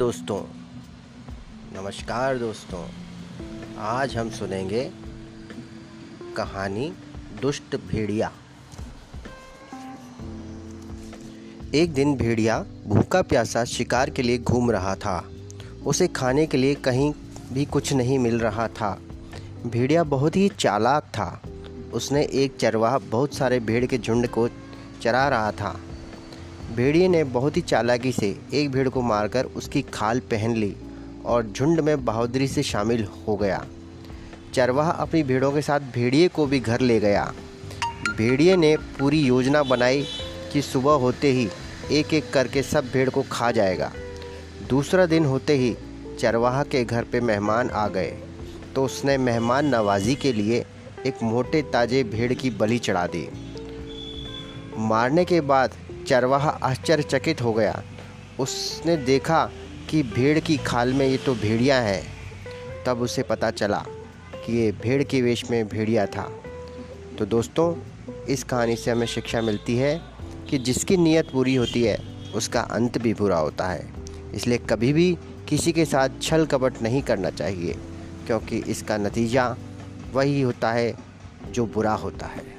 दोस्तों, नमस्कार दोस्तों। आज हम सुनेंगे कहानी दुष्ट भेड़िया। एक दिन भेड़िया भूखा प्यासा शिकार के लिए घूम रहा था। उसे खाने के लिए कहीं भी कुछ नहीं मिल रहा था। भेड़िया बहुत ही चालाक था। उसने एक चरवाहा बहुत सारे भेड़ के झुंड को चरा रहा था। भेड़िए ने बहुत ही चालाकी से एक भेड़ को मारकर उसकी खाल पहन ली और झुंड में बहादुरी से शामिल हो गया। चरवाहा अपनी भेड़ों के साथ भेड़िए को भी घर ले गया। भेड़िए ने पूरी योजना बनाई कि सुबह होते ही एक एक करके सब भेड़ को खा जाएगा। दूसरा दिन होते ही चरवाहा के घर पे मेहमान आ गए। तो उसने मेहमान नवाजी के लिए एक मोटे ताजे भेड़ की बलि चढ़ा दी। मारने के बाद चरवाहा आश्चर्यचकित हो गया। उसने देखा कि भेड़ की खाल में ये तो भेड़िया है। तब उसे पता चला कि ये भेड़ के वेश में भेड़िया था। तो दोस्तों, इस कहानी से हमें शिक्षा मिलती है कि जिसकी नीयत बुरी होती है, उसका अंत भी बुरा होता है। इसलिए कभी भी किसी के साथ छल कपट नहीं करना चाहिए, क्योंकि इसका नतीजा वही होता है जो बुरा होता है।